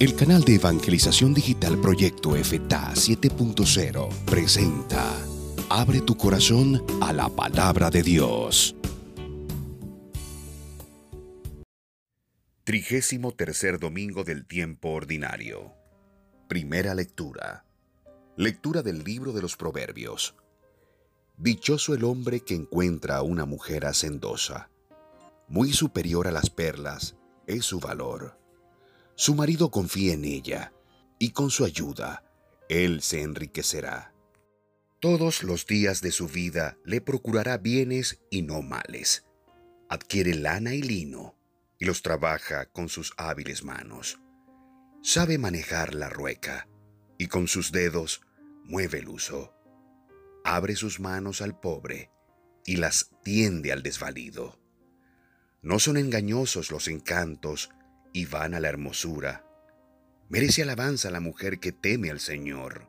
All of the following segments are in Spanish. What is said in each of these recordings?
El canal de evangelización digital Proyecto FTA 7.0 presenta Abre tu corazón a la palabra de Dios. Trigésimo tercer domingo del tiempo ordinario. Primera lectura. Lectura del libro de los Proverbios. Dichoso el hombre que encuentra a una mujer hacendosa. Muy superior a las perlas es su valor su marido confía en ella y con su ayuda él se enriquecerá. Todos los días de su vida le procurará bienes y no males. Adquiere lana y lino y los trabaja con sus hábiles manos. Sabe manejar la rueca y con sus dedos mueve el uso. Abre sus manos al pobre y las tiende al desvalido. No son engañosos los encantos y van a la hermosura. Merece alabanza la mujer que teme al Señor.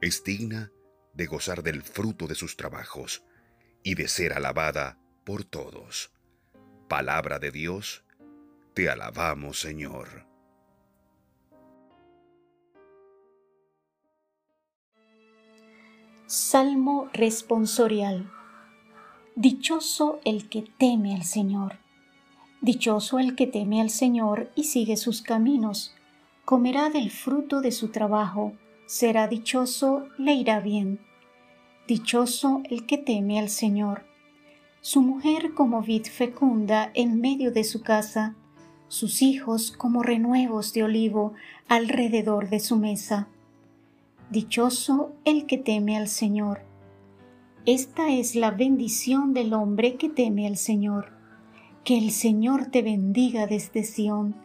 Es digna de gozar del fruto de sus trabajos y de ser alabada por todos. Palabra de Dios, te alabamos Señor. Salmo responsorial. Dichoso el que teme al Señor Dichoso el que teme al Señor y sigue sus caminos, comerá del fruto de su trabajo, será dichoso, le irá bien. Dichoso el que teme al Señor. Su mujer como vid fecunda en medio de su casa, sus hijos como renuevos de olivo alrededor de su mesa. Dichoso el que teme al Señor. Esta es la bendición del hombre que teme al Señor que el Señor te bendiga desde Sión,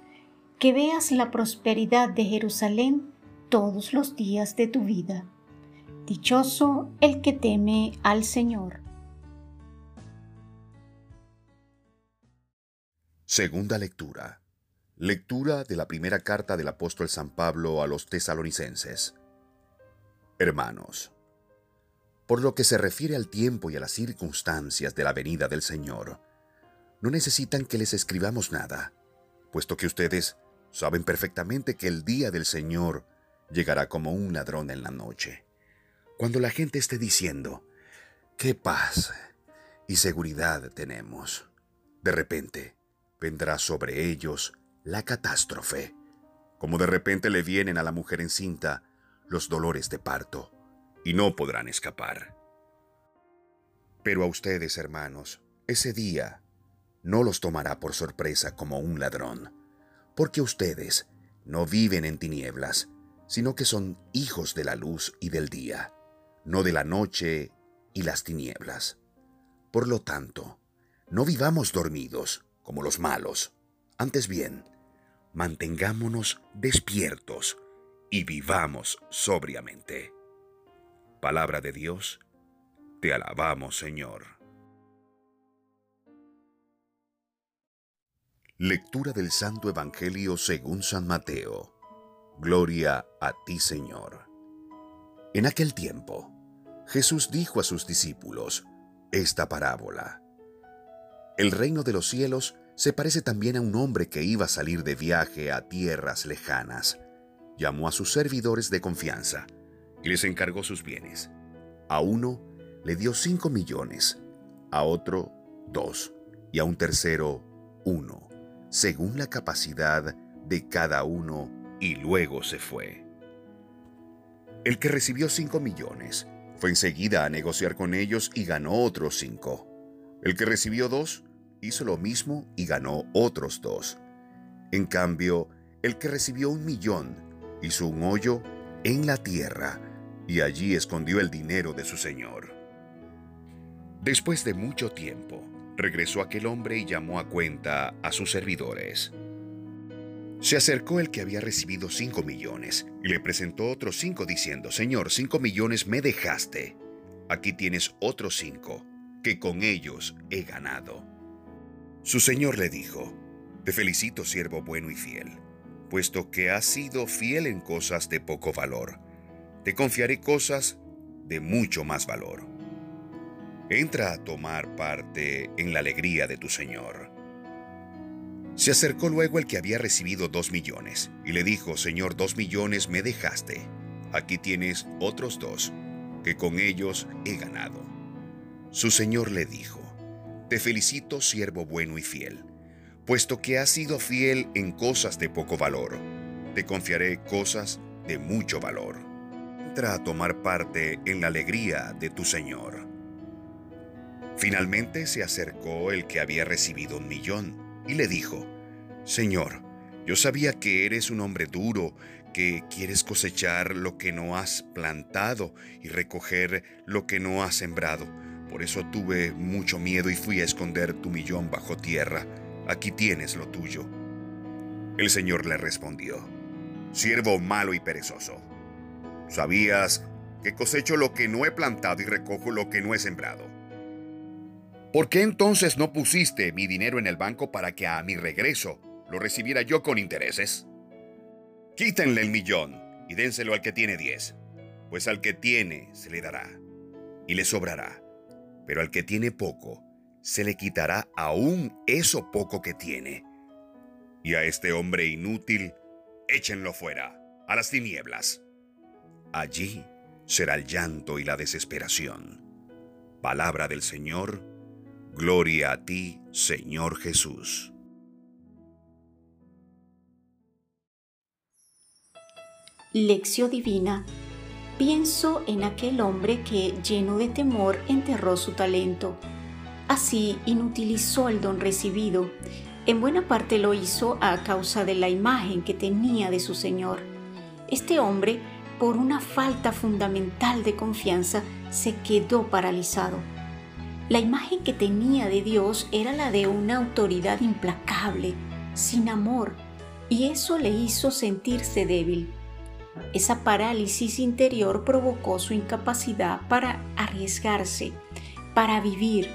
que veas la prosperidad de Jerusalén todos los días de tu vida. Dichoso el que teme al Señor. Segunda lectura. Lectura de la primera carta del apóstol San Pablo a los tesalonicenses. Hermanos, por lo que se refiere al tiempo y a las circunstancias de la venida del Señor, no necesitan que les escribamos nada, puesto que ustedes saben perfectamente que el día del Señor llegará como un ladrón en la noche. Cuando la gente esté diciendo, qué paz y seguridad tenemos, de repente vendrá sobre ellos la catástrofe, como de repente le vienen a la mujer encinta los dolores de parto, y no podrán escapar. Pero a ustedes, hermanos, ese día no los tomará por sorpresa como un ladrón, porque ustedes no viven en tinieblas, sino que son hijos de la luz y del día, no de la noche y las tinieblas. Por lo tanto, no vivamos dormidos como los malos, antes bien, mantengámonos despiertos y vivamos sobriamente. Palabra de Dios, te alabamos Señor. Lectura del Santo Evangelio según San Mateo. Gloria a ti, Señor. En aquel tiempo, Jesús dijo a sus discípulos esta parábola. El reino de los cielos se parece también a un hombre que iba a salir de viaje a tierras lejanas. Llamó a sus servidores de confianza y les encargó sus bienes. A uno le dio cinco millones, a otro dos y a un tercero uno según la capacidad de cada uno y luego se fue. El que recibió cinco millones fue enseguida a negociar con ellos y ganó otros cinco. El que recibió dos hizo lo mismo y ganó otros dos. En cambio, el que recibió un millón hizo un hoyo en la tierra y allí escondió el dinero de su señor. Después de mucho tiempo, regresó aquel hombre y llamó a cuenta a sus servidores. Se acercó el que había recibido cinco millones y le presentó otros cinco diciendo, Señor, cinco millones me dejaste. Aquí tienes otros cinco, que con ellos he ganado. Su señor le dijo, Te felicito, siervo bueno y fiel, puesto que has sido fiel en cosas de poco valor. Te confiaré cosas de mucho más valor entra a tomar parte en la alegría de tu Señor. Se acercó luego el que había recibido dos millones y le dijo, Señor, dos millones me dejaste. Aquí tienes otros dos, que con ellos he ganado. Su señor le dijo, Te felicito, siervo bueno y fiel, puesto que has sido fiel en cosas de poco valor, te confiaré cosas de mucho valor. Entra a tomar parte en la alegría de tu señor. Finalmente se acercó el que había recibido un millón y le dijo, Señor, yo sabía que eres un hombre duro, que quieres cosechar lo que no has plantado y recoger lo que no has sembrado. Por eso tuve mucho miedo y fui a esconder tu millón bajo tierra. Aquí tienes lo tuyo. El Señor le respondió, Siervo malo y perezoso, ¿sabías que cosecho lo que no he plantado y recojo lo que no he sembrado? ¿Por qué entonces no pusiste mi dinero en el banco para que a mi regreso lo recibiera yo con intereses? Quítenle el millón y dénselo al que tiene diez, pues al que tiene se le dará y le sobrará, pero al que tiene poco se le quitará aún eso poco que tiene. Y a este hombre inútil, échenlo fuera, a las tinieblas. Allí será el llanto y la desesperación. Palabra del Señor Gloria a ti, Señor Jesús. Lección Divina. Pienso en aquel hombre que, lleno de temor, enterró su talento. Así inutilizó el don recibido. En buena parte lo hizo a causa de la imagen que tenía de su Señor. Este hombre, por una falta fundamental de confianza, se quedó paralizado la imagen que tenía de Dios era la de una autoridad implacable, sin amor, y eso le hizo sentirse débil. Esa parálisis interior provocó su incapacidad para arriesgarse, para vivir,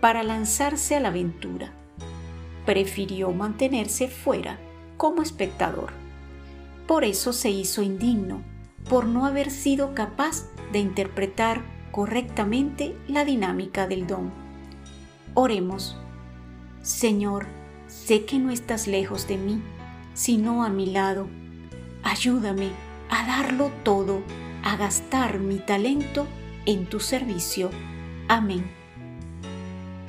para lanzarse a la aventura. Prefirió mantenerse fuera como espectador. Por eso se hizo indigno, por no haber sido capaz de interpretar correctamente la dinámica del don. Oremos. Señor, sé que no estás lejos de mí, sino a mi lado. Ayúdame a darlo todo, a gastar mi talento en tu servicio. Amén.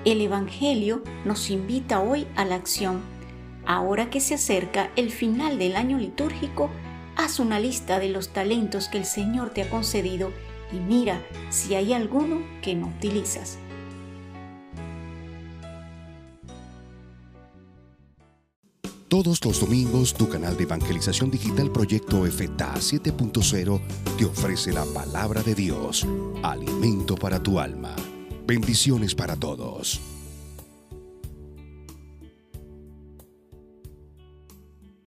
El Evangelio nos invita hoy a la acción. Ahora que se acerca el final del año litúrgico, haz una lista de los talentos que el Señor te ha concedido y mira si hay alguno que no utilizas. Todos los domingos tu canal de evangelización digital Proyecto FTA 7.0 te ofrece la palabra de Dios, alimento para tu alma. Bendiciones para todos.